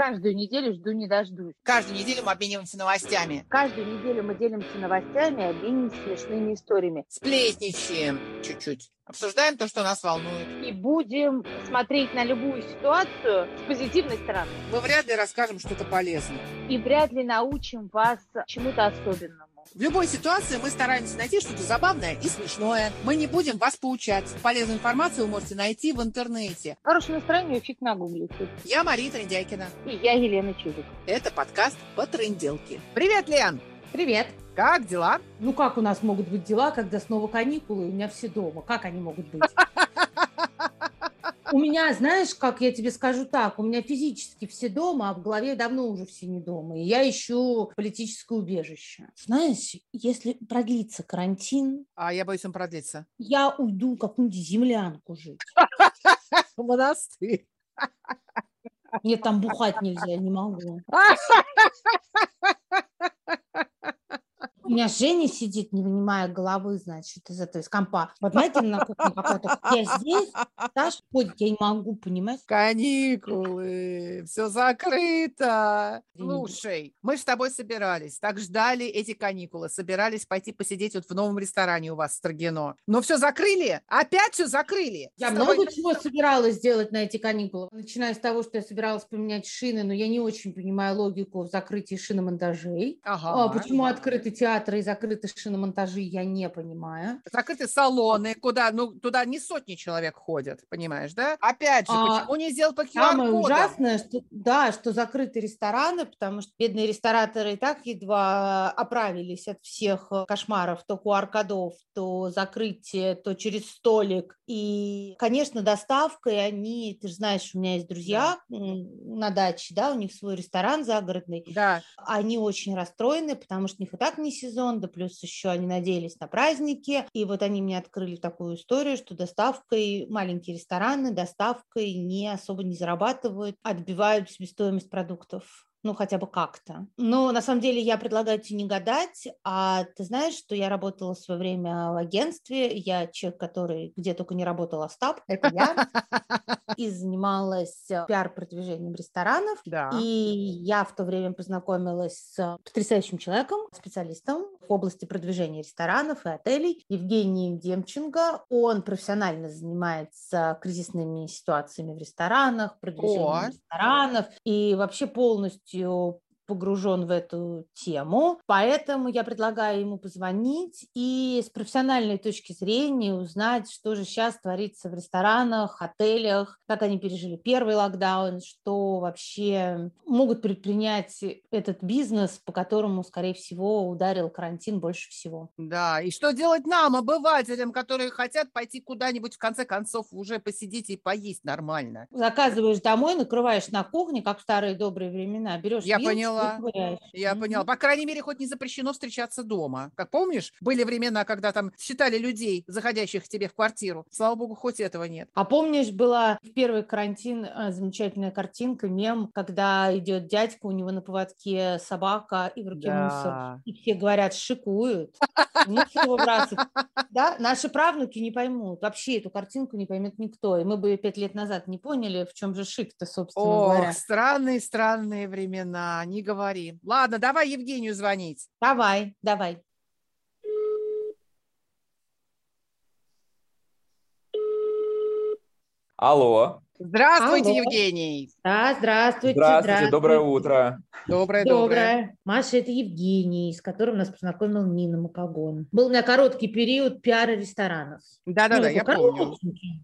каждую неделю жду не дождусь. Каждую неделю мы обмениваемся новостями. Каждую неделю мы делимся новостями обмениваемся смешными историями. Сплетничаем чуть-чуть. Обсуждаем то, что нас волнует. И будем смотреть на любую ситуацию с позитивной стороны. Мы вряд ли расскажем что-то полезное. И вряд ли научим вас чему-то особенному. В любой ситуации мы стараемся найти что-то забавное и смешное. Мы не будем вас поучать. Полезную информацию вы можете найти в интернете. Хорошее настроение фиг нагуглите. Я Мария Трендяйкина. И я Елена Чудик. Это подкаст по тренделке. Привет, Лен! Привет. Как дела? Ну как у нас могут быть дела, когда снова каникулы, и у меня все дома? Как они могут быть? У меня, знаешь, как я тебе скажу так, у меня физически все дома, а в голове давно уже все не дома. И я ищу политическое убежище. Знаешь, если продлится карантин... А я боюсь, он продлится. Я уйду в какую-нибудь землянку жить. Монастырь. Нет, там бухать нельзя, не могу. У меня Женя сидит, не вынимая головы, значит, из этого, из компа. Вот знаете, на кухне какой-то, я здесь, Саша ходит, я не могу, понимаешь? Каникулы, все закрыто. Слушай, мы с тобой собирались, так ждали эти каникулы, собирались пойти посидеть вот в новом ресторане у вас в Строгино. Но все закрыли, опять все закрыли. Я тобой- много чего собиралась сделать на эти каникулы. Начиная с того, что я собиралась поменять шины, но я не очень понимаю логику в закрытии шиномонтажей. Ага. А почему открыты театры и закрыты шиномонтажи, я не понимаю. Закрыты салоны, куда, ну, туда не сотни человек ходят, понимаешь, да? Опять же, А, почему не сделал по Самое ужасное, что да, что закрыты рестораны, потому что бедные рестораторы и так едва оправились от всех э, кошмаров, то QR-кодов, то закрытие, то через столик. И, конечно, доставкой они, ты же знаешь, у меня есть друзья м, на даче, да, у них свой ресторан загородный, Да, они очень расстроены, потому что у них и так не сезон, да плюс еще они надеялись на праздники. И вот они мне открыли такую историю, что доставкой, маленькие рестораны доставкой не особо не зарабатывают, отбивают себестоимость продуктов. Ну, хотя бы как-то. Но на самом деле я предлагаю тебе не гадать. А ты знаешь, что я работала в свое время в агентстве. Я человек, который где только не работал, Остап. Это я. И занималась э, пиар-продвижением ресторанов. да. И я в то время познакомилась с потрясающим человеком, специалистом в области продвижения ресторанов и отелей, Евгением Демченко. Он профессионально занимается кризисными ситуациями в ресторанах, продвижением О. ресторанов и вообще полностью your погружен в эту тему, поэтому я предлагаю ему позвонить и с профессиональной точки зрения узнать, что же сейчас творится в ресторанах, отелях, как они пережили первый локдаун, что вообще могут предпринять этот бизнес, по которому, скорее всего, ударил карантин больше всего. Да, и что делать нам, обывателям, которые хотят пойти куда-нибудь, в конце концов, уже посидеть и поесть нормально? Заказываешь домой, накрываешь на кухне, как в старые добрые времена, берешь Я вилочку и поняла. Я поняла. По крайней мере, хоть не запрещено встречаться дома. Как помнишь, были времена, когда там считали людей, заходящих к тебе в квартиру. Слава богу, хоть этого нет. А помнишь, была в первый карантин э, замечательная картинка, мем, когда идет дядька, у него на поводке собака и в руке мусор. И все говорят, шикуют. Мусор выбрасывают. Да, наши правнуки не поймут. Вообще эту картинку не поймет никто. И мы бы пять лет назад не поняли, в чем же шик-то, собственно говоря. Ох, странные, странные времена, не говори. Ладно, давай Евгению звонить. Давай, давай. Алло. Здравствуйте, Алло. Евгений. Да, здравствуйте. Здравствуйте, доброе утро. Доброе, доброе. Доброе. Маша, это Евгений, с которым нас познакомил Нина Макогон. Был у меня короткий период пиара ресторанов. Да-да-да, Ну, я помню.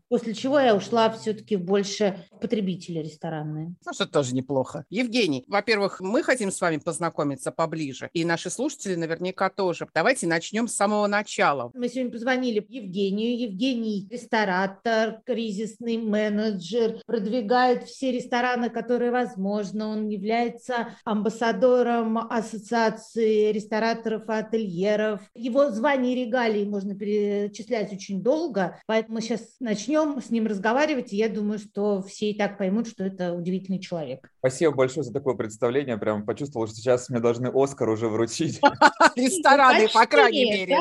После чего я ушла все-таки больше в потребители ресторанные. Ну, что тоже неплохо. Евгений, во-первых, мы хотим с вами познакомиться поближе, и наши слушатели наверняка тоже. Давайте начнем с самого начала. Мы сегодня позвонили Евгению. Евгений – ресторатор, кризисный менеджер, продвигает все рестораны, которые возможно. Он является амбассадором Ассоциации рестораторов и ательеров. Его звания и регалии можно перечислять очень долго, поэтому мы сейчас начнем с ним разговаривать, и я думаю, что все и так поймут, что это удивительный человек. Спасибо большое за такое представление. Прям почувствовал, что сейчас мне должны Оскар уже вручить. Рестораны, по крайней мере.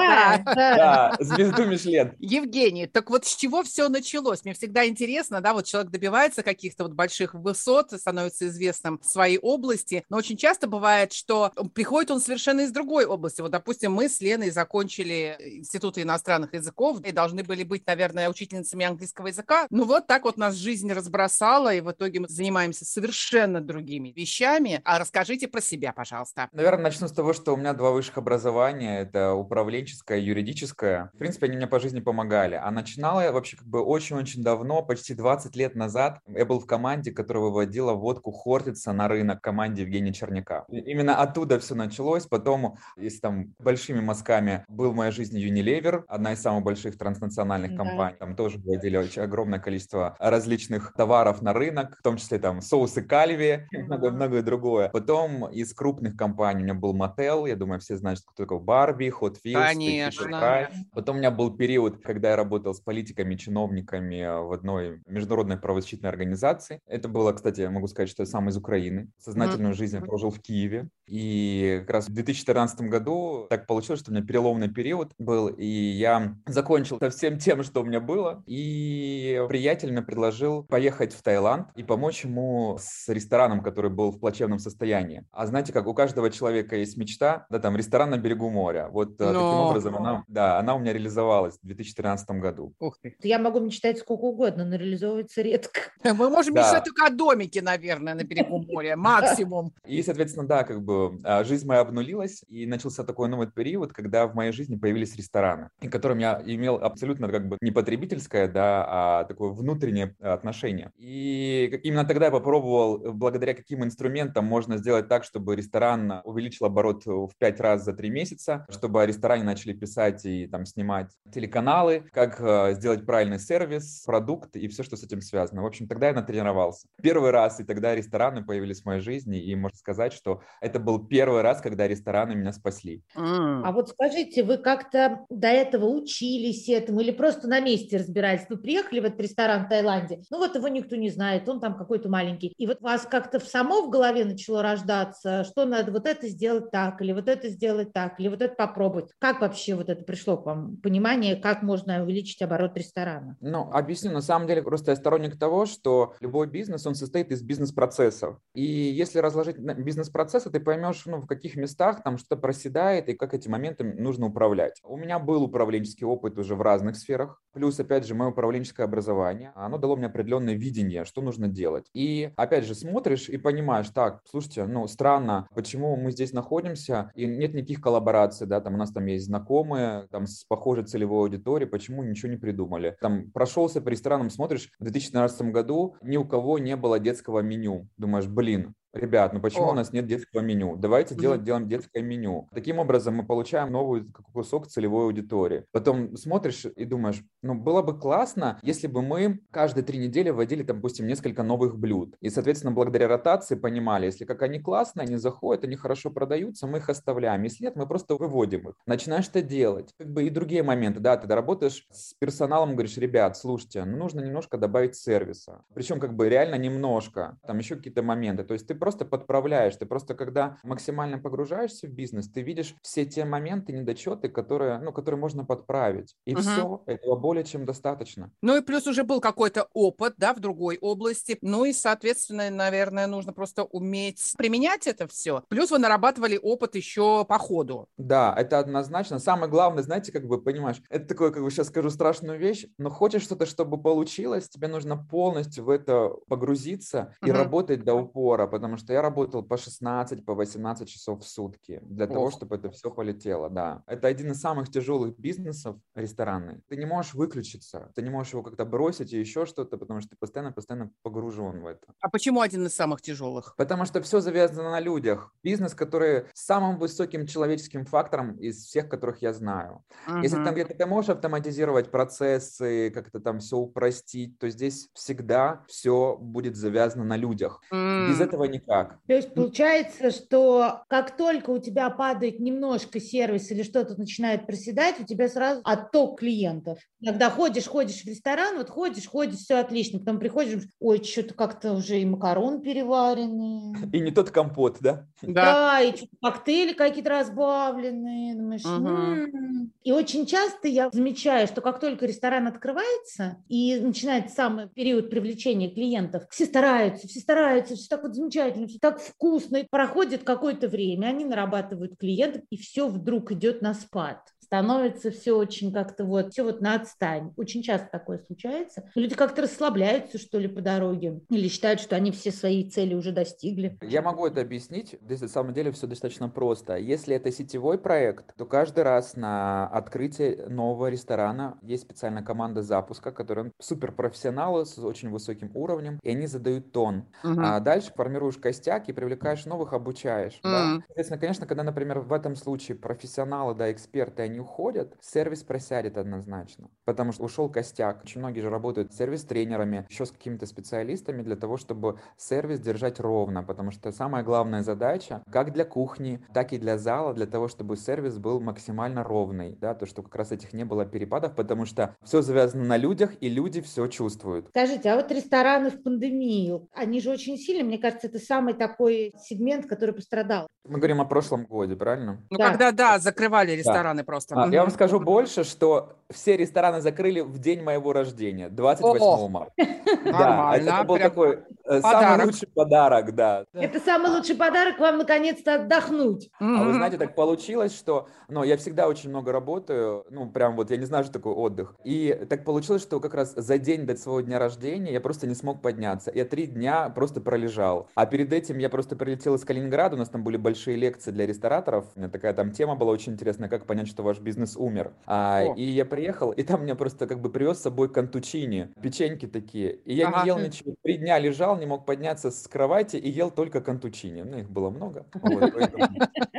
Да, звезду Мишлен. Евгений, так вот с чего все началось? Мне всегда интересно, да, вот человек добивается каких-то вот больших высот, становится известным в своей области, но очень часто бывает, что приходит он совершенно из другой области. Вот, допустим, мы с Леной закончили Институт иностранных языков и должны были быть, наверное, учительницами английского языка. Ну вот так вот нас жизнь разбросала, и в итоге мы занимаемся совершенно другими вещами. А расскажите про себя, пожалуйста. Наверное, начну с того, что у меня два высших образования. Это управленческое и юридическое. В принципе, они мне по жизни помогали. А начинала я вообще как бы очень-очень давно, почти 20 лет назад. Я был в команде, которая выводила водку Хортица на рынок, команде Евгения Черняка. И именно оттуда все началось. Потом, если там большими мазками был в моей жизни Unilever, одна из самых больших транснациональных да. компаний. Там тоже выводили очень огромное количество различных товаров на рынок, в том числе там соусы кальви и многое-многое другое. Потом из крупных компаний у меня был Мотел, я думаю, все знают, что такое Барби, Hot Wheels. Конечно. Потом у меня был период, когда я работал с политиками, чиновниками в одной международной правозащитной организации. Это было, кстати, я могу сказать, что я сам из Украины. Сознательную mm-hmm. жизнь я прожил в Киеве. И как раз в 2014 году так получилось, что у меня переломный период был, и я закончил со всем тем, что у меня было, и приятель мне предложил поехать в Таиланд и помочь ему с рестораном, который был в плачевном состоянии. А знаете, как у каждого человека есть мечта, да, там ресторан на берегу моря. Вот Но... таким образом она, да, она у меня реализовалась в 2013 году. Ух ты. Я могу мечтать сколько угодно, но реализовывается редко. Мы можем да. мечтать только о домике, наверное, на берегу моря, максимум. И, соответственно, да, как бы а, жизнь моя обнулилась, и начался такой новый период, когда в моей жизни появились рестораны, к которым я имел абсолютно как бы не потребительское, да, а такое внутреннее отношение. И именно тогда я попробовал, благодаря каким инструментам можно сделать так, чтобы ресторан увеличил оборот в пять раз за три месяца, чтобы о ресторане начали писать и там снимать телеканалы, как э, сделать правильный сервис, продукт и все, что с этим связано. В общем, тогда я натренировался. Первый раз, и тогда рестораны появились в моей жизни, и можно сказать, что это был первый раз, когда рестораны меня спасли. А вот скажите, вы как-то до этого учились этому или просто на месте разбирались? Вы приехали в этот ресторан в Таиланде, ну вот его никто не знает, он там какой-то маленький, и вот у вас как-то само в голове начало рождаться, что надо вот это сделать так, или вот это сделать так, или вот это попробовать. Как вообще вот это пришло к вам, понимание, как можно увеличить оборот ресторана? Ну, объясню, на самом деле, просто я сторонник того, что любой бизнес, он состоит из бизнес-процессов. И если разложить бизнес-процессы, ты поймешь, ну, в каких местах там что-то проседает и как эти моменты нужно управлять. У меня был управленческий опыт уже в разных сферах, плюс, опять же, мое управленческое образование, оно дало мне определенное видение, что нужно делать. И, опять же, смотришь и понимаешь, так, слушайте, ну, странно, почему мы здесь находимся, и нет никаких коллабораций, да, там у нас там есть знакомые, там с похожей целевой аудиторией, почему ничего не придумали. Там прошелся по ресторанам, смотришь, в 2012 году ни у кого не было детского меню. Думаешь, блин, Ребят, ну почему О. у нас нет детского меню? Давайте mm-hmm. делать, делаем детское меню. Таким образом мы получаем новый кусок целевой аудитории. Потом смотришь и думаешь, ну было бы классно, если бы мы каждые три недели вводили, там, допустим, несколько новых блюд. И, соответственно, благодаря ротации понимали, если как они классные, они заходят, они хорошо продаются, мы их оставляем. Если нет, мы просто выводим их. Начинаешь это делать. Как бы и другие моменты, да, ты работаешь с персоналом, говоришь, ребят, слушайте, ну нужно немножко добавить сервиса. Причем как бы реально немножко. Там еще какие-то моменты. То есть ты просто подправляешь. Ты просто, когда максимально погружаешься в бизнес, ты видишь все те моменты, недочеты, которые, ну, которые можно подправить. И угу. все, этого более чем достаточно. Ну и плюс уже был какой-то опыт, да, в другой области. Ну и, соответственно, наверное, нужно просто уметь применять это все. Плюс вы нарабатывали опыт еще по ходу. Да, это однозначно. Самое главное, знаете, как бы понимаешь, это такое, как бы сейчас скажу страшную вещь, но хочешь что-то, чтобы получилось, тебе нужно полностью в это погрузиться и работать до упора, потому потому что я работал по 16, по 18 часов в сутки для Ох. того, чтобы это все полетело, да. Это один из самых тяжелых бизнесов ресторанный. Ты не можешь выключиться, ты не можешь его как-то бросить и еще что-то, потому что ты постоянно-постоянно погружен в это. А почему один из самых тяжелых? Потому что все завязано на людях. Бизнес, который самым высоким человеческим фактором из всех, которых я знаю. Угу. Если там где-то ты можешь автоматизировать процессы, как-то там все упростить, то здесь всегда все будет завязано на людях. Mm. Без этого никак никак. То есть получается, что как только у тебя падает немножко сервис или что-то начинает проседать, у тебя сразу отток клиентов. Когда ходишь, ходишь в ресторан, вот ходишь, ходишь, все отлично, потом приходишь, ой, что-то как-то уже и макарон переваренные. И не тот компот, да? Да, и что-то коктейли какие-то разбавленные. Думаешь. «М». И очень часто я замечаю, что как только ресторан открывается и начинается самый период привлечения клиентов, все стараются, все стараются, все так вот замечательно, так вкусно. И проходит какое-то время, они нарабатывают клиентов, и все вдруг идет на спад становится все очень как-то вот, все вот на отстань. Очень часто такое случается. Люди как-то расслабляются, что ли, по дороге, или считают, что они все свои цели уже достигли. Я могу это объяснить. Здесь на самом деле все достаточно просто. Если это сетевой проект, то каждый раз на открытие нового ресторана есть специальная команда запуска, которая суперпрофессионалы с очень высоким уровнем, и они задают тон. Мгм. А дальше формируешь костяк и привлекаешь новых, обучаешь. да. Мгм. Соответственно, конечно, когда, например, в этом случае профессионалы, да, эксперты, они уходят, сервис просядет однозначно, потому что ушел костяк. Очень многие же работают с сервис-тренерами, еще с какими-то специалистами для того, чтобы сервис держать ровно, потому что самая главная задача, как для кухни, так и для зала, для того, чтобы сервис был максимально ровный, да, то, что как раз этих не было перепадов, потому что все завязано на людях, и люди все чувствуют. Скажите, а вот рестораны в пандемию, они же очень сильно, мне кажется, это самый такой сегмент, который пострадал. Мы говорим о прошлом годе, правильно? Ну, Да. когда, да, закрывали рестораны просто. А, Я вам скажу больше, что все рестораны закрыли в день моего рождения, 28 О, марта. Да, Нормально. это был такой э, самый подарок. лучший подарок, да. Это самый лучший подарок вам наконец-то отдохнуть. А вы знаете, так получилось, что, ну, я всегда очень много работаю, ну, прям вот, я не знаю, что такое отдых. И так получилось, что как раз за день до своего дня рождения я просто не смог подняться. Я три дня просто пролежал. А перед этим я просто прилетел из Калининграда, у нас там были большие лекции для рестораторов. У меня такая там тема была очень интересная, как понять, что ваш бизнес умер. А, О. и я приехал, и там меня просто как бы привез с собой кантучини, печеньки такие. И я Ага. не ел ничего. Три дня лежал, не мог подняться с кровати и ел только кантучини. Ну, их было много. Вот,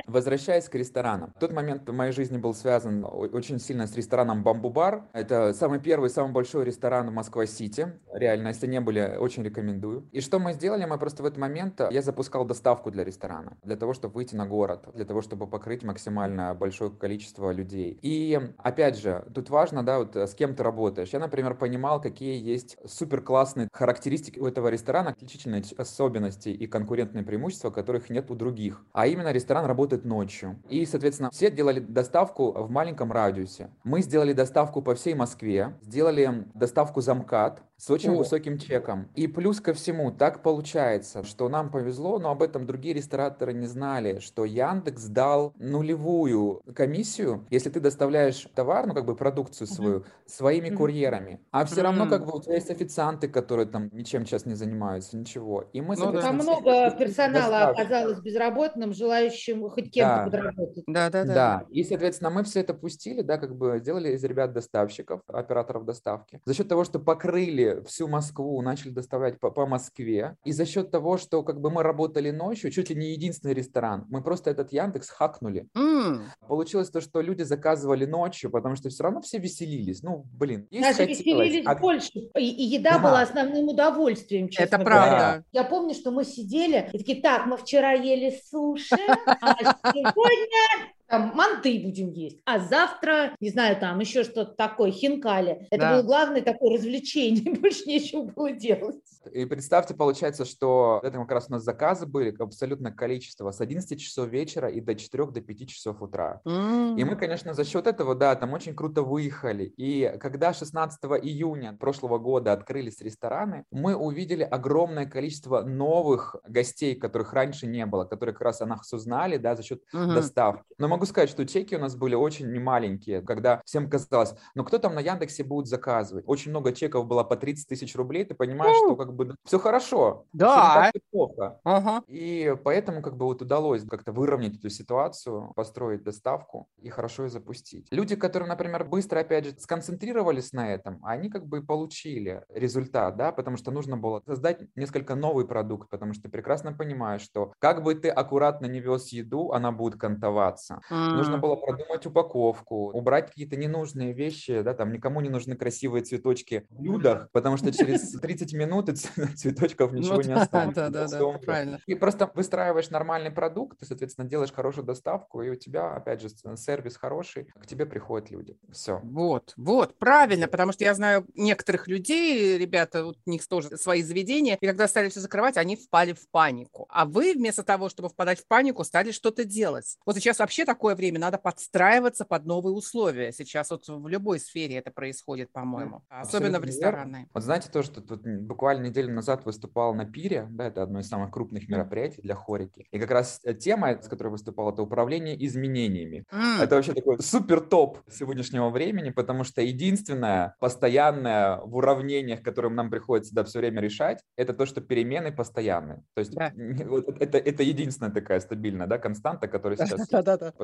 Возвращаясь к ресторанам. Тот момент в моей жизни был связан очень сильно с рестораном Бамбу Бар. Это самый первый, самый большой ресторан в Москва-Сити. Реально, если не были, очень рекомендую. И что мы сделали? Мы просто в этот момент, э, я запускал доставку для ресторана, для того, чтобы выйти на город, для того, чтобы покрыть максимально большое количество людей. И опять же, тут важно, да, вот э, с кем ты работаешь. Я, например, понимал, какие есть супер классные характеристики у этого ресторана, отличительные ч- особенности и конкурентные преимущества, которых нет у других. А именно ресторан работает ночью. И, соответственно, все делали доставку в маленьком радиусе. Мы сделали доставку по всей Москве, сделали доставку замкат с очень О. высоким чеком. И плюс ко всему, так получается, что нам повезло, но об этом другие рестораторы не знали, что Яндекс дал нулевую комиссию, если ты доставляешь товар, ну как бы продукцию свою, своими Мгм. курьерами. А все равно как бы у тебя есть официанты, которые там ничем сейчас не занимаются, ничего. И мы, Ну да. Там много персонала доставке. оказалось безработным, желающим хоть кем-то Да. подработать. Да, да, да. Да, и, соответственно, мы все это пустили, да, как бы сделали из ребят доставщиков, операторов доставки. За счет того, что покрыли всю Москву, начали доставлять по, по Москве, и за счет того, что как бы мы работали ночью, чуть ли не единственный ресторан, мы просто этот Яндекс хакнули. М, Получилось то, что люди заказывали ночью, потому что все равно все веселились. Ну, блин, есть Даже хотелось, веселились а- больше, и, и еда Да. была основным удовольствием, честно Это говоря. правда. Я помню, что мы сидели и такие, так, мы вчера ели суши, а сегодня там манты будем есть, а завтра, не знаю, там еще что-то такое, хинкали. Это Да. было главное такое развлечение, больше нечего было делать. И представьте, получается, что это как раз у нас заказы были абсолютно количество с 11 часов вечера и до 4 до 5 часов утра. И мы, конечно, за счет этого, да, там очень круто выехали. И когда 16 июня прошлого года открылись рестораны, мы увидели огромное количество новых гостей, которых раньше не было, которые как раз о нас узнали, да, за счет Мгм. доставки. Но могу сказать, что чеки у нас были очень немаленькие, когда всем казалось, ну кто там на Яндексе будет заказывать? Очень много чеков было по 30 тысяч рублей, ты понимаешь, что как бы все хорошо, Да. так всё плохо. Ага. И поэтому как бы вот удалось как-то выровнять эту ситуацию, построить доставку и хорошо ее запустить. Люди, которые, например, быстро, опять же, сконцентрировались на этом, они как бы получили результат, да, потому что нужно было создать несколько новый продукт, потому что ты прекрасно понимаешь, что как бы ты аккуратно не вез еду, она будет кантоваться. Нужно М. было продумать упаковку, убрать какие-то ненужные вещи, да, там никому не нужны красивые цветочки в блюдах, потому что через 30 минут цветочков ничего не останется. да, да, да, правильно. И просто выстраиваешь нормальный продукт, ты, соответственно, делаешь хорошую доставку, и у тебя, опять же, сервис хороший, к тебе приходят люди. Все. Вот, вот, правильно, потому что я знаю некоторых людей, ребята, вот у них тоже свои заведения, и когда стали все закрывать, они впали в панику. А вы вместо того, чтобы впадать в панику, стали что-то делать. Вот сейчас вообще такое время, надо подстраиваться под новые условия. Сейчас вот в любой сфере это происходит, по-моему, особенно в ресторанной. Вот знаете то, что тут буквально неделю назад выступал на пире, да, это одно из самых крупных мероприятий для хорики. И как раз э, тема, с которой выступал, это управление изменениями. М, Это вообще такой супер топ сегодняшнего времени, потому что единственное постоянное в уравнениях, которым нам приходится да, все время решать, это то, что перемены постоянные. То есть Да. вот это, это единственная такая стабильная да, константа, которая сейчас.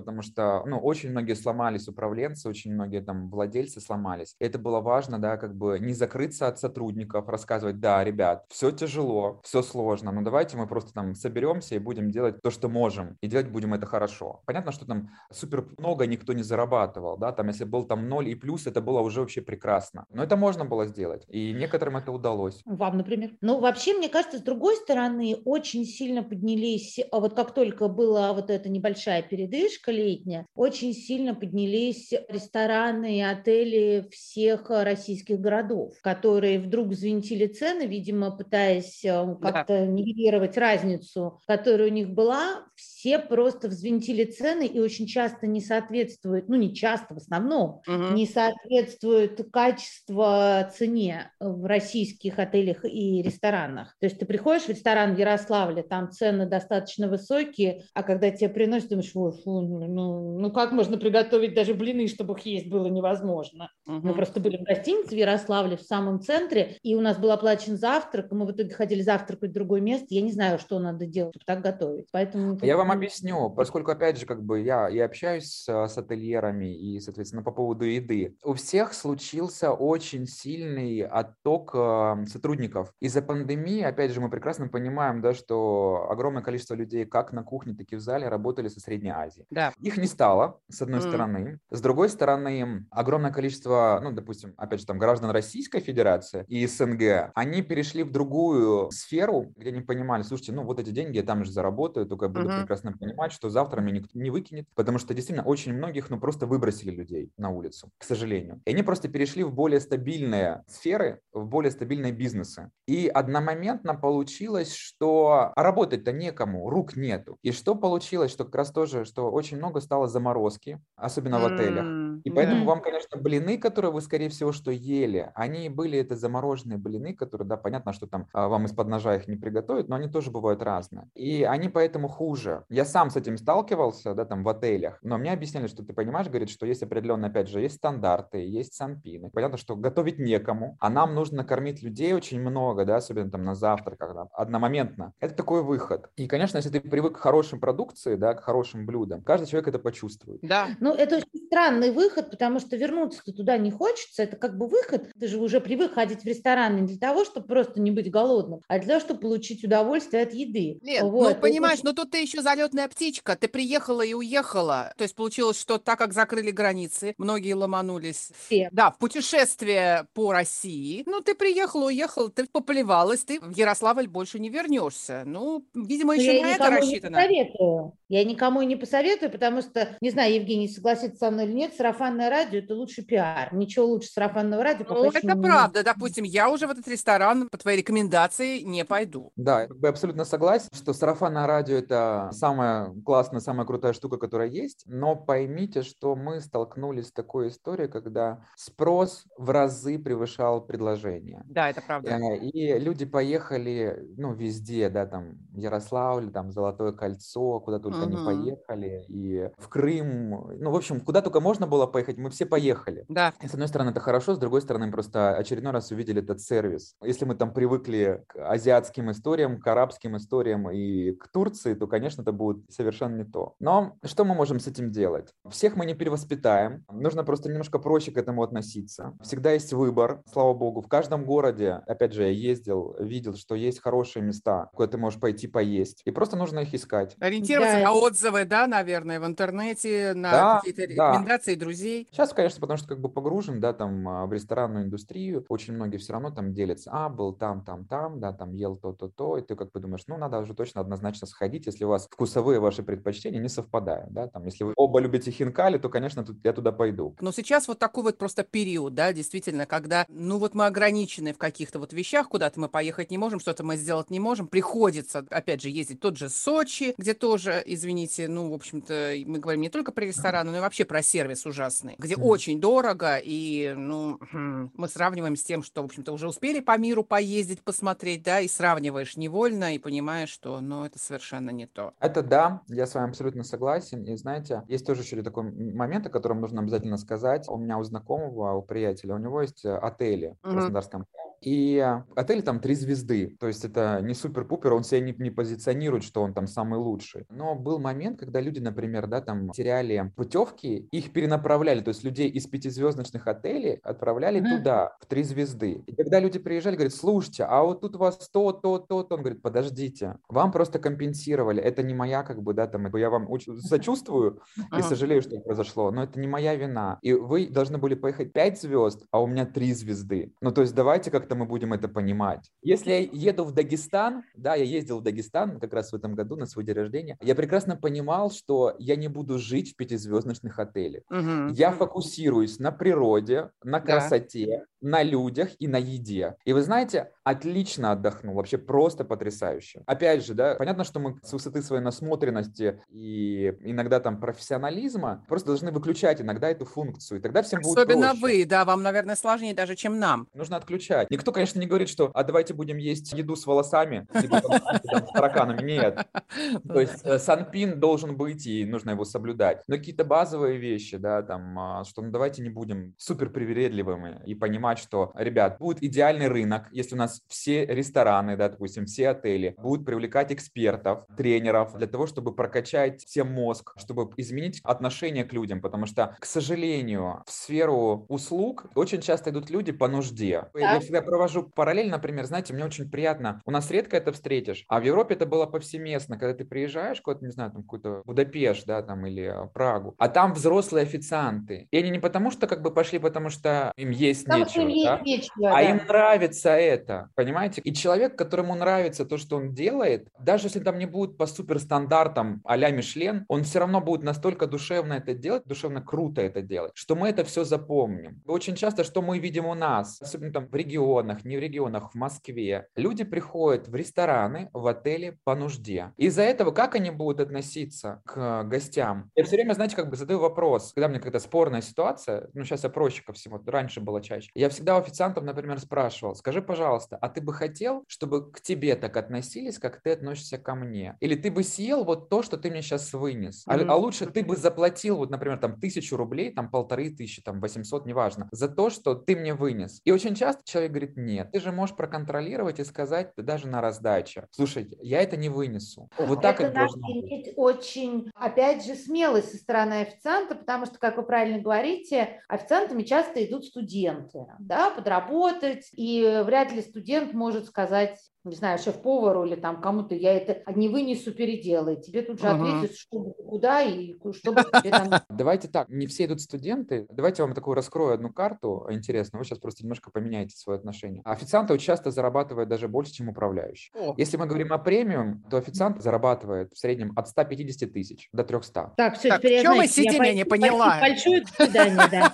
Потому что, ну, очень многие сломались управленцы, очень многие там владельцы сломались. Это было важно, да, как бы не закрыться от сотрудников, рассказывать, да, ребят, все тяжело, все сложно, но давайте мы просто там соберемся и будем делать то, что можем, и делать будем это хорошо. Понятно, что там супер много никто не зарабатывал, да, там если был там ноль и плюс, это было уже вообще прекрасно. Но это можно было сделать, и некоторым это удалось. Вам, например. Ну, вообще, мне кажется, с другой стороны, очень сильно поднялись, а вот как только была вот эта небольшая передышка летняя, очень сильно поднялись рестораны и отели всех российских городов, которые вдруг взвинтили цены, видимо, пытаясь э, как-то нивелировать разницу, которая у них была, все просто взвинтили цены и очень часто не соответствуют, ну, не часто, в основном, Мгм. не соответствует качество цене в российских отелях и ресторанах. То есть ты приходишь в ресторан в Ярославле, там цены достаточно высокие, а когда тебе приносят, думаешь, ой, фу, ну, ну как можно приготовить даже блины, чтобы их есть было невозможно. Мы Мгм. просто были в гостинице в Ярославле, в самом центре, и у нас был оплачен завтрак, и мы в итоге хотели завтракать в другое место. Я не знаю, что надо делать, чтобы так готовить. Поэтому Я вам объясню, поскольку, опять же, как бы я и общаюсь с, с ательерами и, соответственно, по поводу еды. У всех случился очень сильный отток э, сотрудников. Из-за пандемии, опять же, мы прекрасно понимаем, да, что огромное количество людей как на кухне, так и в зале работали со Средней Азии. Да. Их не стало, с одной М. стороны. С другой стороны, огромное количество, ну, допустим, опять же, там, граждан Российской Федерации и СНГ, они перешли в другую сферу, где они понимали, слушайте, ну, вот эти деньги я там же заработаю, только я буду Мгм. прекрасно понимать, что завтра меня никто не выкинет, потому что действительно очень многих, ну, просто выбросили людей на улицу, к сожалению. И они просто перешли в более стабильные сферы, в более стабильные бизнесы. И одномоментно получилось, что работать-то некому, рук нету. И что получилось, что как раз тоже, что очень много стало заморозки, особенно в отелях. И да. поэтому Мгм. вам, конечно, блины, которые вы, скорее всего, что ели, они были это замороженные блины, которые, да, понятно, что там а, вам из-под ножа их не приготовят, но они тоже бывают разные. И они поэтому хуже. Я сам с этим сталкивался, да, там в отелях, но мне объясняли, что ты понимаешь, говорит, что есть определенные, опять же, есть стандарты, есть санпины. Понятно, что готовить некому, а нам нужно кормить людей очень много, да, особенно там на завтраках, да, одномоментно. Это такой выход. И, конечно, если ты привык к хорошей продукции, да, к хорошим блюдам, каждый человек это почувствует. Да. Ну, это очень странный выход, потому что вернуться-то туда не хочется. Это как бы выход. Ты же уже привык ходить в ресторан не для того, чтобы просто не быть голодным, а для того, чтобы получить удовольствие от еды. Лен, Вот. ну понимаешь, ну тут ты еще залетная птичка. Ты приехала и уехала. То есть получилось, что так как закрыли границы, многие ломанулись. Все. Да, в путешествие по России. Ну, ты приехала, уехала, ты поплевалась, ты в Ярославль больше не вернешься. Ну, видимо, Но еще я на это никому не рассчитано. посоветую. Я никому не посоветую, потому что, не знаю, Евгений согласится со мной или нет, сарафанное радио – это лучший пиар. Ничего лучше сарафанного радио Ну, это не- правда. Допустим, я уже в этот ресторан по твоей рекомендации не пойду. Да, я абсолютно согласен, что сарафанное радио это самая классная, самая крутая штука, которая есть. Но поймите, что мы столкнулись с такой историей, когда спрос в разы превышал предложение. Да, это правда. Э, И люди поехали, ну, везде, да, там, Ярославль, там, Золотое кольцо, куда только они Мгм. поехали, и в Крым, ну, в общем, куда только можно было поехать, мы все поехали. Да. И, с одной стороны, это хорошо, с другой стороны, мы просто очередной раз увидели этот сервис. Если мы там привыкли к азиатским историям, к арабским историям и к Турции, то, конечно, это будет совершенно не то. Но что мы можем с этим делать? Всех мы не перевоспитаем, нужно просто немножко проще к этому относиться. Всегда есть выбор, слава богу. В каждом городе, опять же, я ездил, видел, что есть хорошие места, куда ты можешь пойти поесть. И просто нужно их искать. Ориентироваться Да, на отзывы, да, наверное, в интернете, на Да, какие-то да. рекомендации друзей. Сейчас, конечно, потому что как бы погружен, да, там а, в ресторанную индустрию, очень многие все равно там делятся, а, был там, там, там, да, там ел то-то-то, и ты как бы думаешь, ну, надо уже точно однозначно сходить, если у вас вкусовые ваши предпочтения не совпадают, да, там, если вы оба любите хинкали, то, конечно, тут, я туда пойду. Но сейчас вот такой вот просто период, да, действительно, когда, ну, вот мы ограничены в каких-то вот вещах, куда-то мы поехать не можем, что-то мы сделать не можем, приходится, опять же, ездить тот же Сочи, где тоже, извините, ну, в общем-то, мы говорим не только про рестораны, но и вообще про сервис ужасный, где mm-hmm. очень дорого, и, ну, хм, мы сравниваем с тем, что, в общем-то, уже успели по миру поездить, посмотреть, да, и сравниваешь невольно, и понимаешь, что, ну, это совершенно не то. Это да, я с вами абсолютно согласен, и, знаете, есть тоже еще такой момент, о котором нужно обязательно сказать. У меня у знакомого, у приятеля, у него есть э, отели mm-hmm. в Краснодарском крае, и отель там три звезды, то есть это не супер-пупер, он себя не, не позиционирует, что он там самый лучший. Но был момент, когда люди, например, да, там теряли путевки, их перенаправляли, то есть людей из пятизвездочных отелей отправляли mm-hmm. туда, в три звезды. И когда люди приезжали, говорят, слушайте, а вот тут у вас то, то, то, то, он говорит, подождите, вам просто компенсировали, это не моя, как бы, да, там, я вам очень сочувствую и сожалею, что произошло, но это не моя вина. И вы должны были поехать пять звезд, а у меня три звезды. Ну, то есть давайте как-то как-то мы будем это понимать. Если я еду в Дагестан, да, я ездил в Дагестан как раз в этом году на свой день рождения, я прекрасно понимал, что я не буду жить в пятизвездочных отелях. Угу. Я фокусируюсь на природе, на красоте. На людях и на еде. И вы знаете, отлично отдохнул, вообще просто потрясающе. Опять же, да, понятно, что мы с высоты своей насмотренности и иногда там профессионализма просто должны выключать иногда эту функцию, и тогда всем Особенно будет Особенно вы, да, вам, наверное, сложнее даже, чем нам. Нужно отключать. Никто, конечно, не говорит, что а давайте будем есть еду с волосами, либо там, с тараканами. Нет. То есть э, санпин должен быть, и нужно его соблюдать. Но какие-то базовые вещи, да, там, а, что ну давайте не будем супер привередливыми и понимать, что, ребят, будет идеальный рынок, если у нас все рестораны, да, допустим, все отели будут привлекать экспертов, тренеров для того, чтобы прокачать всем мозг, чтобы изменить отношение к людям, потому что, к сожалению, в сферу услуг очень часто идут люди по нужде. Я всегда провожу параллель, например, знаете, мне очень приятно, у нас редко это встретишь, а в Европе это было повсеместно, когда ты приезжаешь куда-то, не знаю, там какой-то Будапешт, да, там, или а, Прагу, а там взрослые официанты. И они не потому, что как бы пошли, потому что им есть потому нечего, им да? нечего, а да. им нравится это, понимаете? И человек, которому нравится то, что он делает, даже если там не будет по суперстандартам а-ля Мишлен, он все равно будет настолько душевно это делать, душевно круто это делать, что мы это все запомним. Очень часто, что мы видим у нас, особенно там в регионах, не в регионах, в Москве, люди приходят в рестораны, в отели по нужде. Из-за этого как они будут относиться к гостям? Я все время, знаете, как бы задаю вопрос, когда мне какая-то спорная ситуация, ну сейчас я проще ко всему, раньше было чаще. Я всегда у официантов, например, спрашивал, скажи, пожалуйста, а ты бы хотел, чтобы к тебе так относились, как ты относишься ко мне? Или ты бы съел вот то, что ты мне сейчас вынес? А, а лучше ты бы заплатил, вот, например, там тысячу рублей, там полторы тысячи, там 800, неважно, за то, что ты мне вынес. И очень часто человек говорит, нет. Ты же можешь проконтролировать и сказать даже на раздаче. Слушайте, я это не вынесу. Вот так это, это должно быть. очень, опять же, смелость со стороны официанта, потому что, как вы правильно говорите, официантами часто идут студенты, да, подработать, и вряд ли студент может сказать, не знаю, шеф-повару или там кому-то, я это не вынесу, переделай. Тебе тут же угу. ответят, что куда и что тебе там... Давайте так, не все идут студенты. Давайте я вам такую раскрою одну карту интересную. Вы сейчас просто немножко поменяете свое отношение. Официанты часто зарабатывают даже больше, чем управляющий. О. Если мы говорим о премиум, то официант зарабатывает в среднем от 150 тысяч до 300. Так, все, так, теперь я, мы сидим, я не поняла. Большое свидание, да.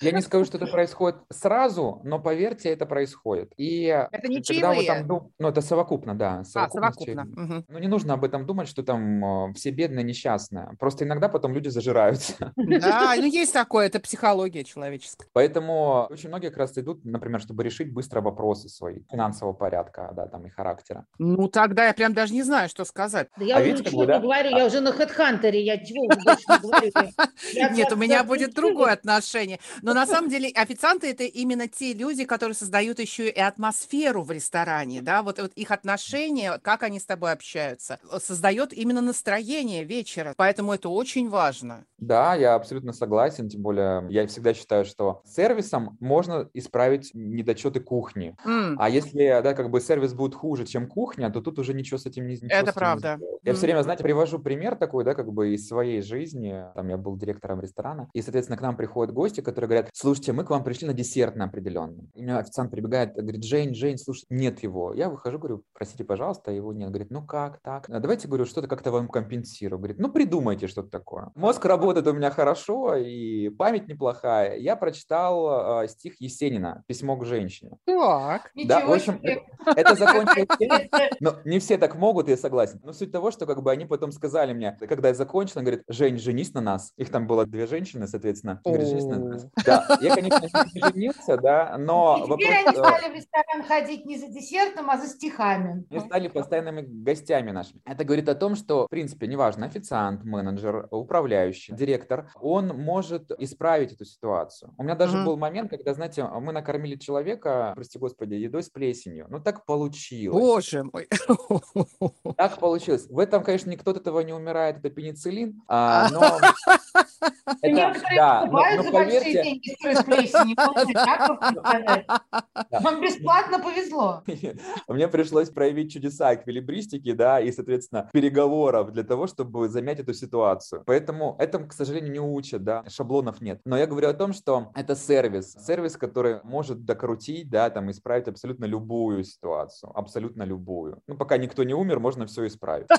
Я не скажу, что это происходит сразу, но поверьте, это происходит. И это не чаевые? Там, ну, это совокупно, да. А, совокупно. Угу. Ну, не нужно об этом думать, что там все бедные, несчастные. Просто иногда потом люди зажираются. Да, ну есть такое, это психология человеческая. Поэтому очень многие как раз идут, например, чтобы решить быстро вопросы свои финансового порядка, да, там и характера. Ну, тогда я прям даже не знаю, что сказать. Да я а уже ничего не говорю, я уже на HeadHunter, я чего уже больше не говорю. Нет, у меня меня будет другое отношение. Но на самом деле официанты это именно те люди, которые создают еще и атмосферу в ресторане, да, вот, вот их отношения, как они с тобой общаются, создает именно настроение вечера, поэтому это очень важно. Да, я абсолютно согласен, тем более я всегда считаю, что сервисом можно исправить недочеты кухни, mm. а если, да, как бы сервис будет хуже, чем кухня, то тут уже ничего с этим не ничего Это правда. Не я mm. все время, знаете, привожу пример такой, да, как бы из своей жизни, там я был директором ресторана, и, соответственно, к нам приходят гости, которые говорят, слушайте, мы к вам пришли на десерт на определенный. И меня официант прибегает, говорит, Жень, Жень, слушай, нет его. Я выхожу, говорю, простите, пожалуйста, его нет. Говорит, ну как так? А давайте, говорю, что-то как-то вам компенсирую. Говорит, ну придумайте что-то такое. Мозг работает у меня хорошо, и память неплохая. Я прочитал э, стих Есенина «Письмо к женщине». Так. Да, в общем, это, это закончилось но не все так могут, я согласен. Но суть того, что как бы они потом сказали мне, когда я закончил, он говорит, Жень, женись на нас. Их там было две женщины, соответственно. Женись на нас. Да, я, конечно, не женился, да, но... И теперь вопрос, они стали в ресторан ходить не за десертом, а за стихами. И стали постоянными гостями нашими. Это говорит о том, что, в принципе, неважно, официант, менеджер, управляющий, директор, он может исправить эту ситуацию. У меня даже mm-hmm. был момент, когда, знаете, мы накормили человека, прости господи, едой с плесенью. Ну, так получилось. Боже мой. Так получилось. В этом, конечно, никто от этого не умирает, это пенициллин, а, но... Это, да, но, но поверьте... деньги с плесенью. Вам бесплатно повезло. Мне пришлось проявить чудеса эквилибристики, да, и, соответственно, переговоров для того, чтобы замять эту ситуацию. Поэтому этому, к сожалению, не учат, да, шаблонов нет. Но я говорю о том, что это сервис, сервис, который может докрутить, да, там, исправить абсолютно любую ситуацию, абсолютно любую. Ну, пока никто не умер, можно все исправить.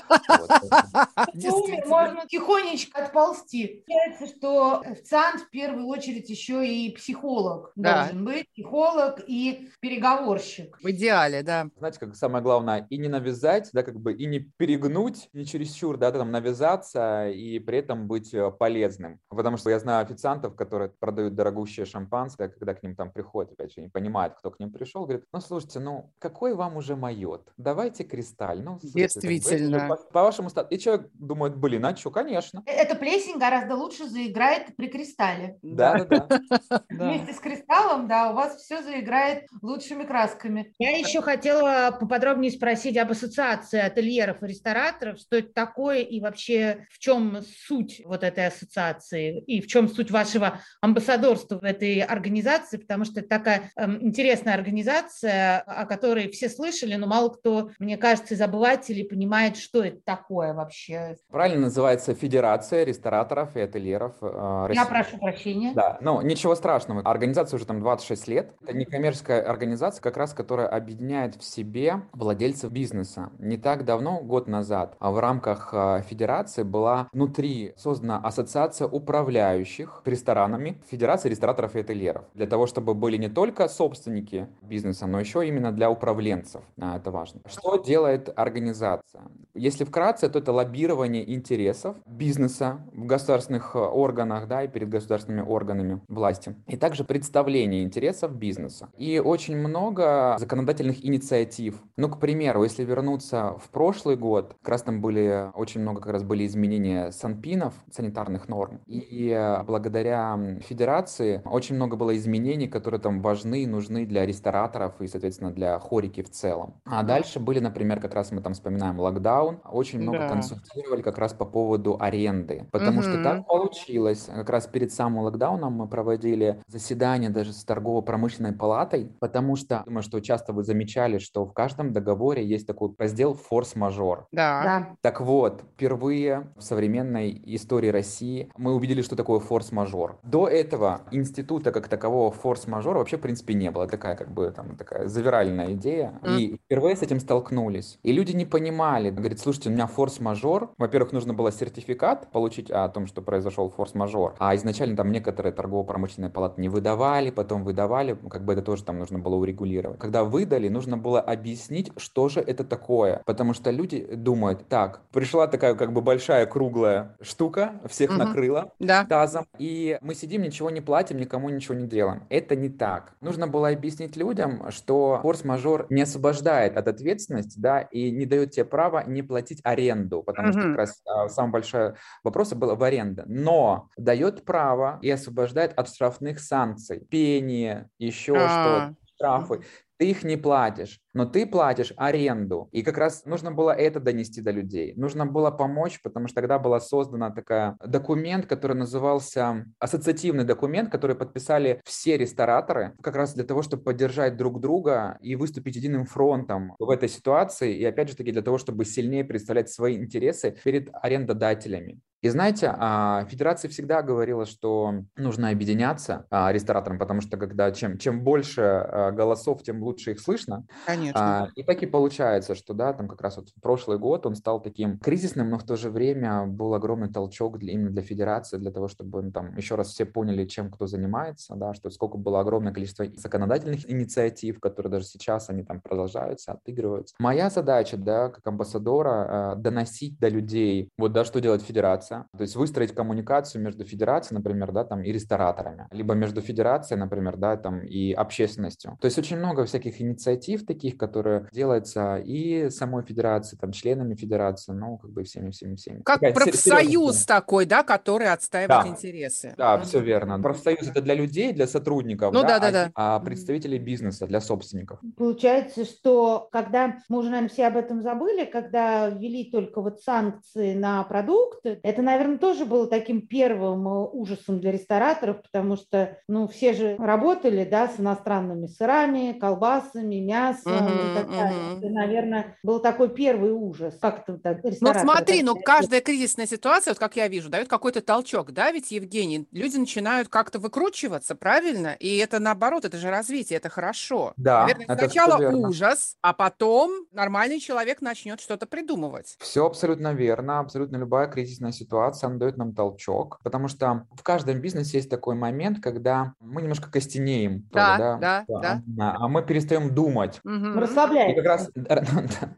Умер, можно тихонечко отползти. Получается, что официант в первую очередь еще и психолог должен быть, психолог и переговорщик. В идеале, да. Знаете, как самое главное, и не навязать, да, как бы, и не перегнуть, не чересчур, да, там, навязаться и при этом быть э, полезным. Потому что я знаю официантов, которые продают дорогущее шампанское, когда к ним там приходят, опять же, не понимают, кто к ним пришел, говорит, ну, слушайте, ну, какой вам уже майот? Давайте кристаль. Ну, слушайте, Действительно. По, по вашему статусу. И человек думает, блин, а что, конечно. Э, эта плесень гораздо лучше заиграет при кристалле. Да, да, да. Вместе с кристаллом, да, у вас все заиграет лучшими красками. Я еще хотела поподробнее спросить об ассоциации ательеров и рестораторов, что это такое и вообще в чем суть вот этой ассоциации и в чем суть вашего амбассадорства в этой организации, потому что это такая э, интересная организация, о которой все слышали, но мало кто, мне кажется, из обывателей понимает, что это такое вообще. Правильно называется Федерация рестораторов и ательеров э, России. Я прошу прощения. Да, ну ничего страшного. Организация уже там 26 лет. Это некоммерческая организация, как раз которая объединяет в себе владельцев бизнеса. Не так давно, год назад, в рамках э, федерации была внутри создана ассоциация управляющих ресторанами Федерации рестораторов и ательеров. Для того, чтобы были не только собственники бизнеса, но еще именно для управленцев. А, это важно. Что делает организация? Если вкратце, то это лоббирование интересов бизнеса в государственных э, органах да, и перед государственными органами власти. И также представление интересов бизнеса. И очень много законодательных инициатив. Ну, к примеру, если вернуться в прошлый год, как раз там были очень много как раз были изменения санпинов, санитарных норм. И э, благодаря федерации очень много было изменений, которые там важны и нужны для рестораторов и, соответственно, для хорики в целом. А дальше были, например, как раз мы там вспоминаем локдаун, очень много да. Консультировали как раз по поводу аренды, потому угу. что так получилось, как раз перед самым локдауном мы проводили заседание даже с торгово-промышленной палатой, потому что, думаю, что часто вы замечали, что в каждом договоре есть такой раздел форс-мажор. Да. да. Так вот, впервые в современной истории России мы увидели, что такое форс-мажор. До этого института как такового форс-мажора вообще, в принципе, не было. Такая, как бы, там, такая завиральная идея. Mm. И впервые с этим столкнулись. И люди не понимали. Говорит, слушайте, у меня форс-мажор. Во-первых, нужно было сертификат получить о том, что произошел форс-мажор. А изначально там некоторые торгово-промышленные палаты не выдавали, потом выдавали. Как бы это тоже там нужно было урегулировать. Когда выдали, нужно было объяснить, что же это такое. Потому что люди думают, так, пришла такая как бы большая круглая штука, всех угу. накрыла да. тазом, и мы сидим, ничего не платим, никому ничего не делаем. Это не так. Нужно было объяснить людям, что форс-мажор не освобождает от ответственности, да, и не дает тебе права не не платить аренду, потому что как раз а, самый большой вопрос был в аренде. Но дает право и освобождает от штрафных санкций, пение, еще а. что-то штрафы ты их не платишь, но ты платишь аренду. И как раз нужно было это донести до людей. Нужно было помочь, потому что тогда была создана такая документ, который назывался ассоциативный документ, который подписали все рестораторы, как раз для того, чтобы поддержать друг друга и выступить единым фронтом в этой ситуации. И опять же таки для того, чтобы сильнее представлять свои интересы перед арендодателями. И знаете, а, федерация всегда говорила, что нужно объединяться а, рестораторам, потому что когда чем, чем больше а, голосов, тем лучше их слышно. Конечно. И так и получается, что да, там как раз вот прошлый год он стал таким кризисным, но в то же время был огромный толчок для, именно для федерации, для того, чтобы ну, там еще раз все поняли, чем кто занимается, да, что сколько было огромное количество законодательных инициатив, которые даже сейчас они там продолжаются, отыгрываются. Моя задача, да, как амбассадора, доносить до людей, вот, да, что делать федерация, федерация, то есть выстроить коммуникацию между федерацией, например, да, там и рестораторами, либо между федерацией, например, да, там и общественностью. То есть очень много всяких инициатив таких, которые делаются и самой федерации, там, членами федерации, ну, как бы всеми, всеми, всеми. Как Такая профсоюз такой, да, который отстаивает да. интересы. Да, mm-hmm. все верно. Профсоюз это для людей, для сотрудников, ну, да, да, а, да. а представителей бизнеса, для собственников. Получается, что когда, мы уже, наверное, все об этом забыли, когда ввели только вот санкции на продукты, это это, наверное, тоже было таким первым э, ужасом для рестораторов, потому что, ну, все же работали, да, с иностранными сырами, колбасами, мясом uh-huh, и так далее. Uh-huh. Это, наверное, был такой первый ужас. Как это так, Ну, смотри, ну, каждая кризисная ситуация, вот как я вижу, дает какой-то толчок, да, ведь, Евгений, люди начинают как-то выкручиваться, правильно? И это, наоборот, это же развитие, это хорошо. Да, Наверное, это сначала ужас, а потом нормальный человек начнет что-то придумывать. Все абсолютно верно, абсолютно любая кризисная ситуация ситуация, она дает нам толчок, потому что в каждом бизнесе есть такой момент, когда мы немножко костенеем. Да, ли, да, да, да, да. А мы перестаем думать. Угу. Расслабляемся. И как раз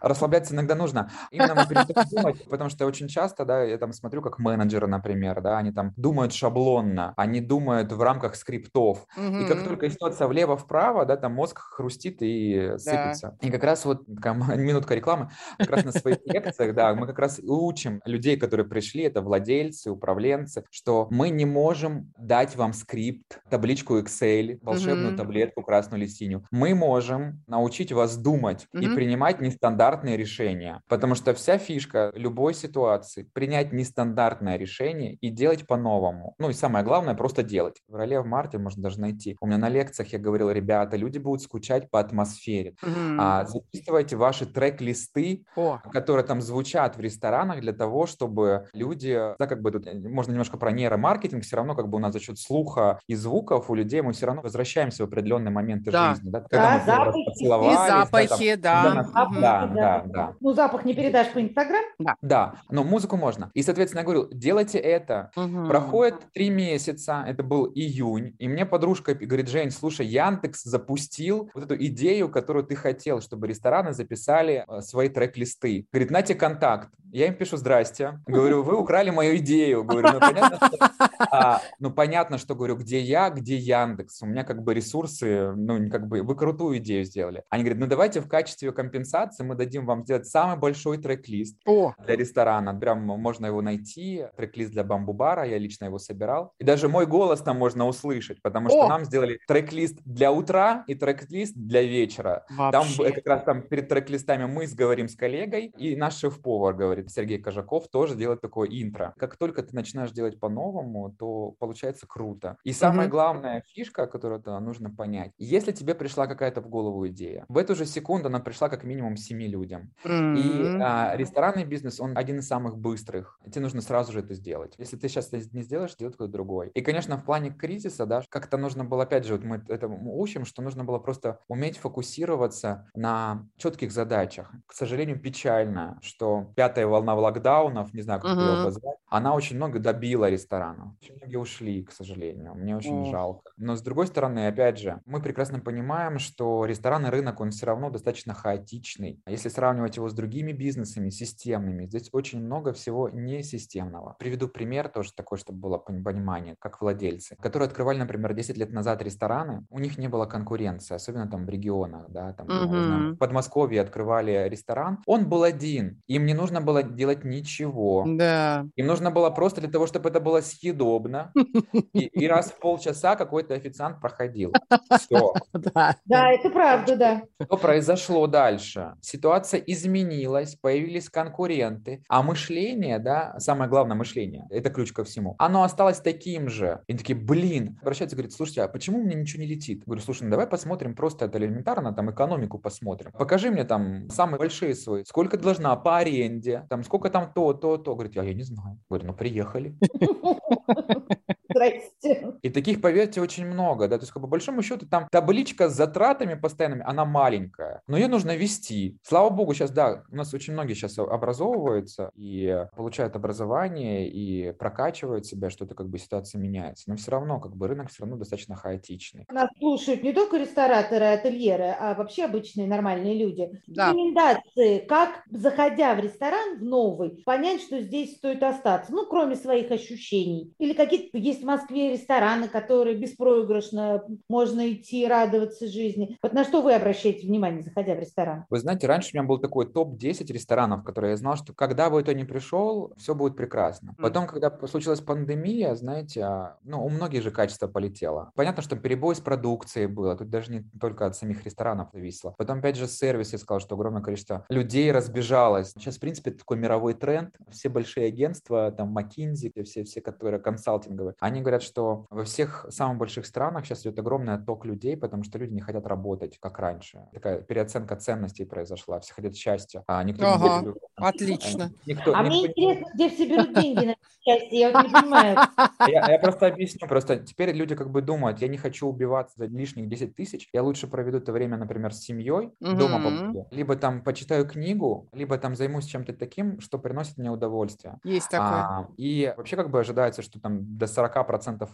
расслабляться иногда нужно. Именно мы перестаем думать, потому что очень часто, да, я там смотрю, как менеджеры, например, да, они там думают шаблонно, они думают в рамках скриптов. Угу. И как только ситуация влево-вправо, да, там мозг хрустит и сыпется. Да. И как раз вот такая минутка рекламы, как раз на своих лекциях, да, мы как раз учим людей, которые пришли, это владельцы, управленцы, что мы не можем дать вам скрипт, табличку Excel, волшебную mm-hmm. таблетку красную или синюю. Мы можем научить вас думать mm-hmm. и принимать нестандартные решения, потому что вся фишка любой ситуации принять нестандартное решение и делать по-новому. Ну и самое главное, просто делать. В феврале, в марте можно даже найти. У меня на лекциях я говорил, ребята, люди будут скучать по атмосфере. Mm-hmm. А, записывайте ваши трек-листы, oh. которые там звучат в ресторанах для того, чтобы люди да, как бы тут э, можно немножко про нейромаркетинг, все равно как бы у нас за счет слуха и звуков у людей мы все равно возвращаемся в определенные моменты да. жизни. Да, когда да, запахи. И запахи, да. Да, да, да, да, да. Ну, запах не передашь по Инстаграм? Да. Да, но музыку можно. И, соответственно, я говорю, делайте это. Угу. Проходит три месяца, это был июнь, и мне подружка говорит, Жень, слушай, Яндекс запустил вот эту идею, которую ты хотел, чтобы рестораны записали э, свои трек-листы. Говорит, на тебе контакт. Я им пишу, здрасте. Говорю, вы украли мою идею. Говорю, ну понятно, что, а, ну понятно, что говорю, где я, где Яндекс. У меня как бы ресурсы, ну как бы вы крутую идею сделали. Они говорят, ну давайте в качестве компенсации мы дадим вам сделать самый большой трек-лист О. для ресторана. Прям можно его найти. Трек-лист для бамбу-бара, я лично его собирал. И даже мой голос там можно услышать, потому что О. нам сделали трек-лист для утра и трек-лист для вечера. Вообще. Там как раз там перед трек-листами мы сговорим с коллегой, и наш шеф-повар говорит, Сергей Кожаков тоже делает такое интро. Как только ты начинаешь делать по-новому, то получается круто. И самая mm-hmm. главная фишка, которую -то нужно понять, если тебе пришла какая-то в голову идея, в эту же секунду она пришла как минимум семи людям. Mm-hmm. И а, ресторанный бизнес, он один из самых быстрых. Тебе нужно сразу же это сделать. Если ты сейчас это не сделаешь, сделает кто-то другой. И, конечно, в плане кризиса, да, как-то нужно было, опять же, вот мы это учим, что нужно было просто уметь фокусироваться на четких задачах. К сожалению, печально, что пятое волна локдаунов, не знаю, как ее Мгм. обозвать, она очень много добила ресторанов. Очень многие ушли, к сожалению. Мне очень Ох. жалко. Но с другой стороны, опять же, мы прекрасно понимаем, что ресторанный рынок, он все равно достаточно хаотичный. Если сравнивать его с другими бизнесами, системными, здесь очень много всего несистемного. Приведу пример тоже такой, чтобы было пон- понимание, как владельцы, которые открывали, например, 10 лет назад рестораны, у них не было конкуренции, особенно там в регионах, да, там, Мгм. в Подмосковье открывали ресторан, он был один, им не нужно было делать ничего. Да. Им нужно было просто для того, чтобы это было съедобно, и, и раз в полчаса какой-то официант проходил. Все. Да. Да, это правда, да. Что произошло дальше? Ситуация изменилась, появились конкуренты, а мышление, да, самое главное мышление, это ключ ко всему, оно осталось таким же. И такие, блин, обращаются, говорят, слушайте, а почему у меня ничего не летит? Говорю, слушай, ну давай посмотрим просто это элементарно, там экономику посмотрим. Покажи мне там самые большие свои, сколько должна по аренде, там сколько там то, то, то. Говорит, а я не знаю. Говорю, ну приехали. Здрасте. И таких, поверьте, очень много, да, то есть, как по большому счету, там табличка с затратами постоянными, она маленькая, но ее нужно вести. Слава богу, сейчас, да, у нас очень многие сейчас образовываются и получают образование, и прокачивают себя, что-то, как бы, ситуация меняется, но все равно, как бы, рынок все равно достаточно хаотичный. Нас слушают не только рестораторы, ательеры, а вообще обычные нормальные люди. Да. Рекомендации, как, заходя в ресторан в новый, понять, что здесь стоит остаться, ну, кроме своих ощущений. Или какие-то есть Москве рестораны, которые беспроигрышно можно идти радоваться жизни. Вот на что вы обращаете внимание, заходя в ресторан? Вы знаете, раньше у меня был такой топ-10 ресторанов, которые я знал, что когда бы это ни пришел, все будет прекрасно. Потом, когда случилась пандемия, знаете, а, ну, у многих же качество полетело. Понятно, что перебой с продукцией было, тут даже не только от самих ресторанов зависело. Потом, опять же, сервис, я сказал, что огромное количество людей разбежалось. Сейчас, в принципе, такой мировой тренд. Все большие агентства, там, McKinsey, все, все, которые консалтинговые, они говорят, что во всех самых больших странах сейчас идет огромный отток людей, потому что люди не хотят работать, как раньше. Такая переоценка ценностей произошла. Все хотят счастья, а никто Ага, не верит. Отлично. Никто, А мне никто не- интересно, где все берут деньги на счастье, я вот не понимаю. Я, я просто объясню, просто теперь люди как бы думают, я не хочу убиваться за лишних 10 тысяч, я лучше проведу это время, например, с семьей, дома Мгм. побуду, либо там почитаю книгу, либо там займусь чем-то таким, что приносит мне удовольствие. Есть такое. А, и вообще как бы ожидается, что там до 40%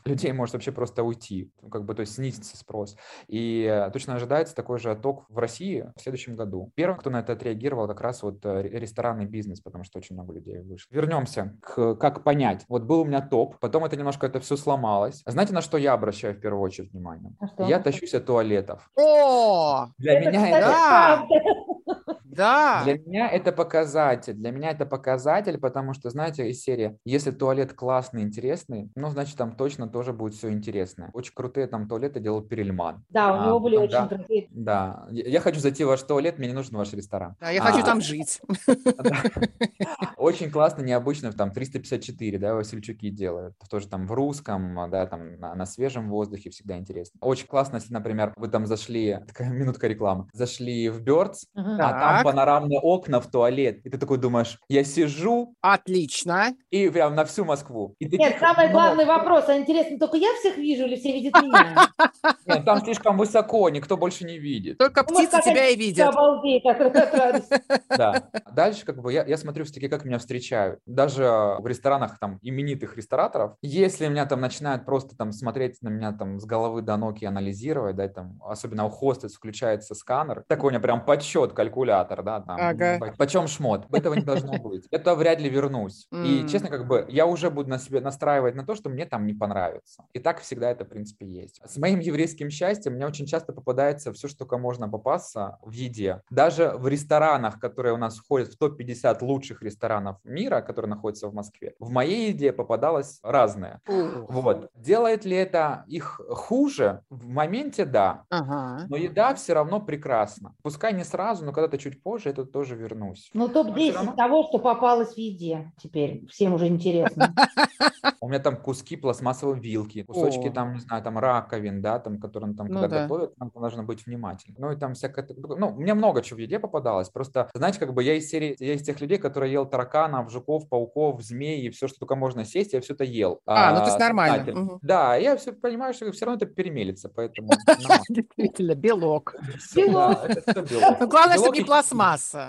людей может вообще просто уйти, ну, как бы, то есть снизится спрос. И э, точно ожидается такой же отток в России в следующем году. Первым, кто на это отреагировал, как раз вот э, ре- ресторанный бизнес, потому что очень много людей вышло. Вернемся к как понять. Вот был у меня топ, потом это немножко это все сломалось. Знаете, на что я обращаю в первую очередь внимание? А что? Я тащусь от туалетов. О, Для Это, меня кстати, это... Да. Да. Для меня это показатель. Для меня это показатель, потому что, знаете, из серии, если туалет классный, интересный, ну, значит, там точно тоже будет все интересное. Очень крутые там туалеты делал Перельман. Да, у А, него были там, очень да. крутые. Да, я хочу зайти в ваш туалет, мне не нужен ваш ресторан. Да, я хочу А, там жить. Очень классно, необычно, там 354, да, Васильчуки делают. Тоже там в русском, да, там на, свежем воздухе всегда интересно. Очень классно, если, например, вы там зашли, такая минутка рекламы, зашли в Бёрдс, а там. Панорамные окна в туалет, и ты такой думаешь, я сижу Отлично. и прям на всю Москву. И Нет, таких самый много. главный вопрос, а интересно, только я всех вижу или все видят меня? Нет, там слишком высоко, никто больше не видит. Только Ну, птицы тебя и видят. Обалдеть. Да. Дальше как бы я, я смотрю все-таки, как меня встречают. Даже в ресторанах там именитых рестораторов, если меня там начинают просто там смотреть на меня там с головы до ног и анализировать, да, там, особенно у хостес включается сканер, такой у меня прям подсчет, калькулятор, да, там, Ага. почем шмот, этого не должно быть. Это вряд ли вернусь. И, честно, как бы я уже буду на себе настраивать на то, что мне там не понравится. И так всегда это, в принципе, есть. С моим еврейским счастьем мне очень часто попадается все, что только можно попасться в еде. Даже в ресторанах, которые у нас входят в топ-50 лучших ресторанов мира, которые находятся в Москве, в моей еде попадалось разное. Вот. Делает ли это их хуже? В моменте да. Ага. Но еда все равно прекрасна. Пускай не сразу, но когда-то чуть позже, это тоже вернусь. Ну, всё топ-10 равно- того, что попалось в еде. Теперь всем уже интересно. У меня там куски пластмассовой вилки, кусочки О. там, не знаю, там раковин, да, там, которые там, Ну когда да. готовят, нам нужно быть внимательным. Ну и там всякое, ну, мне много чего в еде попадалось, просто, знаете, как бы я из серии, я из тех людей, которые ел тараканов жуков, пауков, змей и все, что только можно сесть, я все это ел. А, ну то есть нормально. Угу. Да, я все понимаю, что все равно это перемелится, поэтому... Действительно, белок. Белок. Ну, главное, чтобы не пластмасса.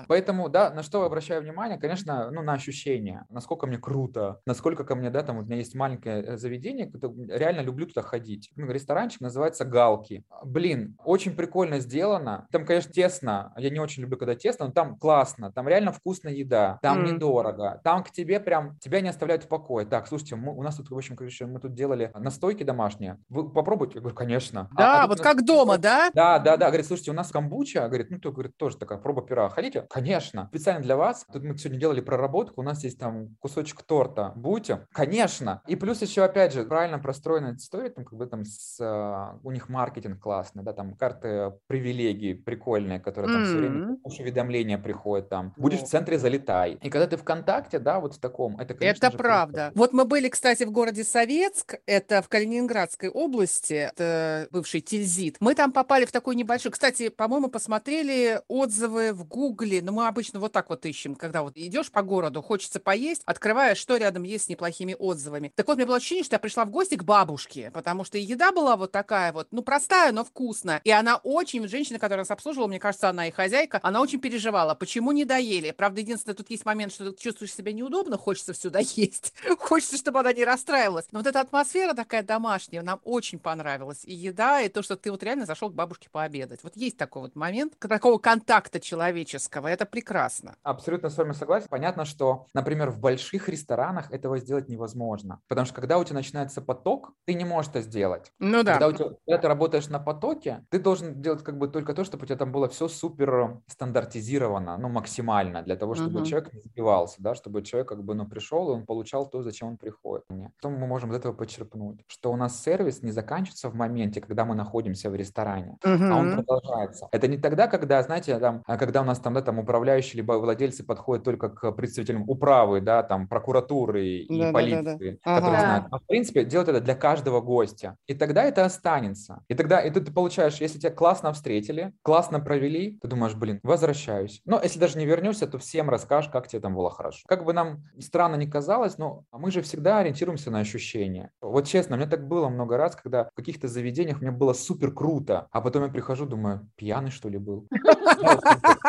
Поэтому, да, на что обращаю внимание, конечно, ну, на ощущения, насколько мне круто, насколько ко мне, да, там у меня есть маленькое э, заведение, реально люблю туда ходить. Ну, ресторанчик называется «Галки». Блин, очень прикольно сделано. Там, конечно, тесно. Я не очень люблю, когда тесно, но там классно. Там реально вкусная еда. Там mm. недорого. Там к тебе прям, тебя не оставляют в покое. Так, слушайте, мы, у нас тут, в общем, короче, мы тут делали настойки домашние. Вы попробуйте? Я говорю, конечно. Да, а, а вот как дома, да? Да, да, да. Говорит, слушайте, у нас камбуча, говорит, ну, то, говорит, тоже такая проба пера. Хотите? Конечно. Специально для вас. Тут мы сегодня делали проработку, у нас есть там кусочек торта. Будете? Конечно. И плюс еще, опять же, правильно простроена история, там, как бы там с, uh, у них маркетинг классный, да, там карты привилегий прикольные, которые там mm-hmm. все время уведомления приходят там. Будешь в центре, залетай. И когда ты ВКонтакте, да, вот в таком, это, конечно Это правда. Круто. Вот мы были, кстати, в городе Советск, это в Калининградской области, это бывший Тильзит. Мы там попали в такой небольшой... Кстати, по-моему, посмотрели отзывы в Гугле, но мы обычно вот так вот ищем, когда вот идешь по городу, хочется поесть, открываешь, что рядом есть с неплохими отзывами. Так вот, мне было ощущение, что я пришла в гости к бабушке, потому что еда была вот такая вот, ну, простая, но вкусная. И она очень, женщина, которая нас обслуживала, мне кажется, она и хозяйка, она очень переживала, почему не доели. Правда, единственное, тут есть момент, что ты чувствуешь себя неудобно, хочется все доесть, хочется, чтобы она не расстраивалась. Но вот эта атмосфера такая домашняя, нам очень понравилась. И еда, и то, что ты вот реально зашел к бабушке пообедать. Вот есть такой вот момент, такого контакта человеческого, это прекрасно. Абсолютно с вами согласен. Понятно, что, например, в больших ресторанах этого сделать невозможно. Потому что когда у тебя начинается поток, ты не можешь это сделать. Ну да. Когда, у тебя, когда ты работаешь на потоке, ты должен делать как бы только то, чтобы у тебя там было все супер стандартизировано, ну, максимально, для того, чтобы uh-huh. человек не сбивался, да, чтобы человек как бы, ну, пришел, и он получал то, зачем он приходит. Что мы можем из этого почерпнуть? Что у нас сервис не заканчивается в моменте, когда мы находимся в ресторане, uh-huh. а он продолжается. Это не тогда, когда, знаете, там, а когда у нас там, да, там управляющие либо владельцы подходят только к представителям управы, да, там, прокуратуры и да, полиции, да, да, да. которые ага. знают. А в принципе, делать это для каждого гостя. И тогда это останется. И тогда и ты, ты получаешь, если тебя классно встретили, классно провели, ты думаешь, блин, возвращаюсь. Но если даже не вернешься, то всем расскажешь, как тебе там было хорошо. Как бы нам странно ни казалось, но мы же всегда ориентируемся на ощущения. Вот честно, мне так было много раз, когда в каких-то заведениях мне было супер круто, а потом я прихожу, думаю, пьяный что ли был?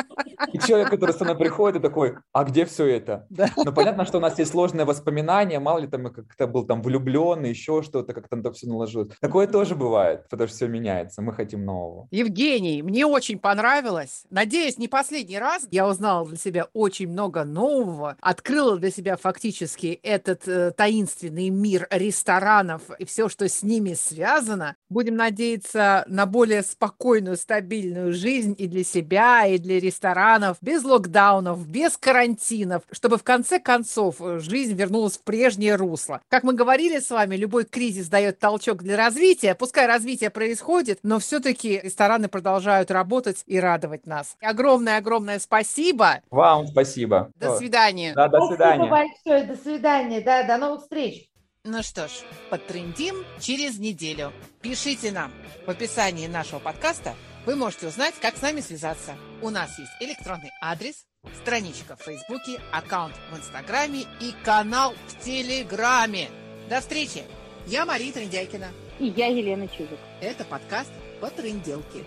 И человек, который со мной приходит, и такой, а где все это? Да. Ну, понятно, что у нас есть сложные воспоминания, мало ли там как-то был там влюблен, еще что-то, как там все наложилось. Такое тоже бывает, потому что все меняется, мы хотим нового. Евгений, мне очень понравилось. Надеюсь, не последний раз я узнала для себя очень много нового, открыла для себя фактически этот э, таинственный мир ресторанов и все, что с ними связано. Будем надеяться на более спокойную, стабильную жизнь и для себя, и для ресторанов, без локдаунов, без карантинов, чтобы в конце концов э, жизнь вернулась в прежнее русло. Как мы говорили с вами, любой кризис дает толчок для развития. Пускай развитие происходит, но все-таки рестораны продолжают работать и радовать нас. Огромное-огромное спасибо. Вам спасибо. До свидания. Да, до свидания. Спасибо большое. До свидания. Да, до новых встреч. Ну что ж, потрендим через неделю. Пишите нам в описании нашего подкаста вы можете узнать, как с нами связаться. У нас есть электронный адрес, страничка в Фейсбуке, аккаунт в Инстаграме и канал в Телеграме. До встречи! Я Мария Трендяйкина. И я Елена Чижик. Это подкаст по тренделке.